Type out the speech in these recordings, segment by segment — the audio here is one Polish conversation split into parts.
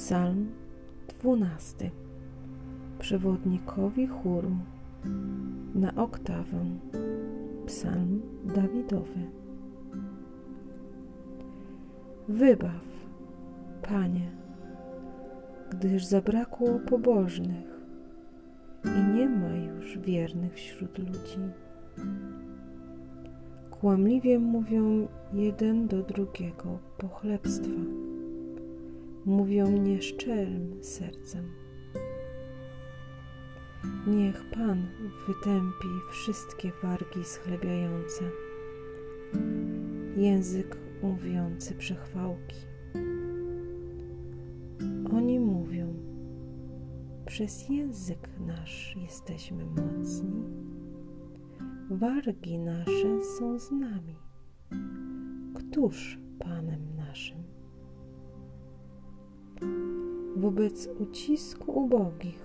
Psalm dwunasty. Przewodnikowi chóru. Na oktawę. Psalm Dawidowy. Wybaw, Panie, gdyż zabrakło pobożnych i nie ma już wiernych wśród ludzi. Kłamliwie mówią jeden do drugiego pochlebstwa mówią nieszczerym sercem. Niech Pan wytępi wszystkie wargi schlebiające, język mówiący przechwałki. Oni mówią, przez język nasz jesteśmy mocni, wargi nasze są z nami. Któż Panem naszym? Wobec ucisku ubogich,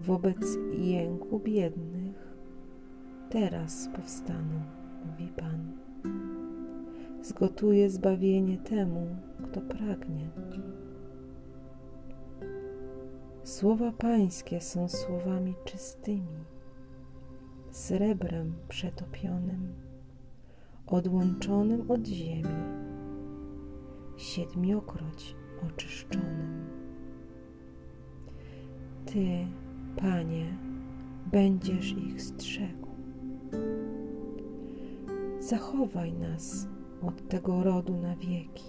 wobec jęku biednych, teraz powstaną, mówi Pan. Zgotuję zbawienie temu, kto pragnie. Słowa Pańskie są słowami czystymi, srebrem przetopionym, odłączonym od ziemi, siedmiokroć oczyszczonym. Ty, Panie, będziesz ich strzegł. Zachowaj nas od tego rodu na wieki.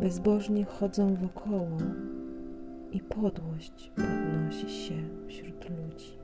Bezbożni chodzą wokoło i podłość podnosi się wśród ludzi.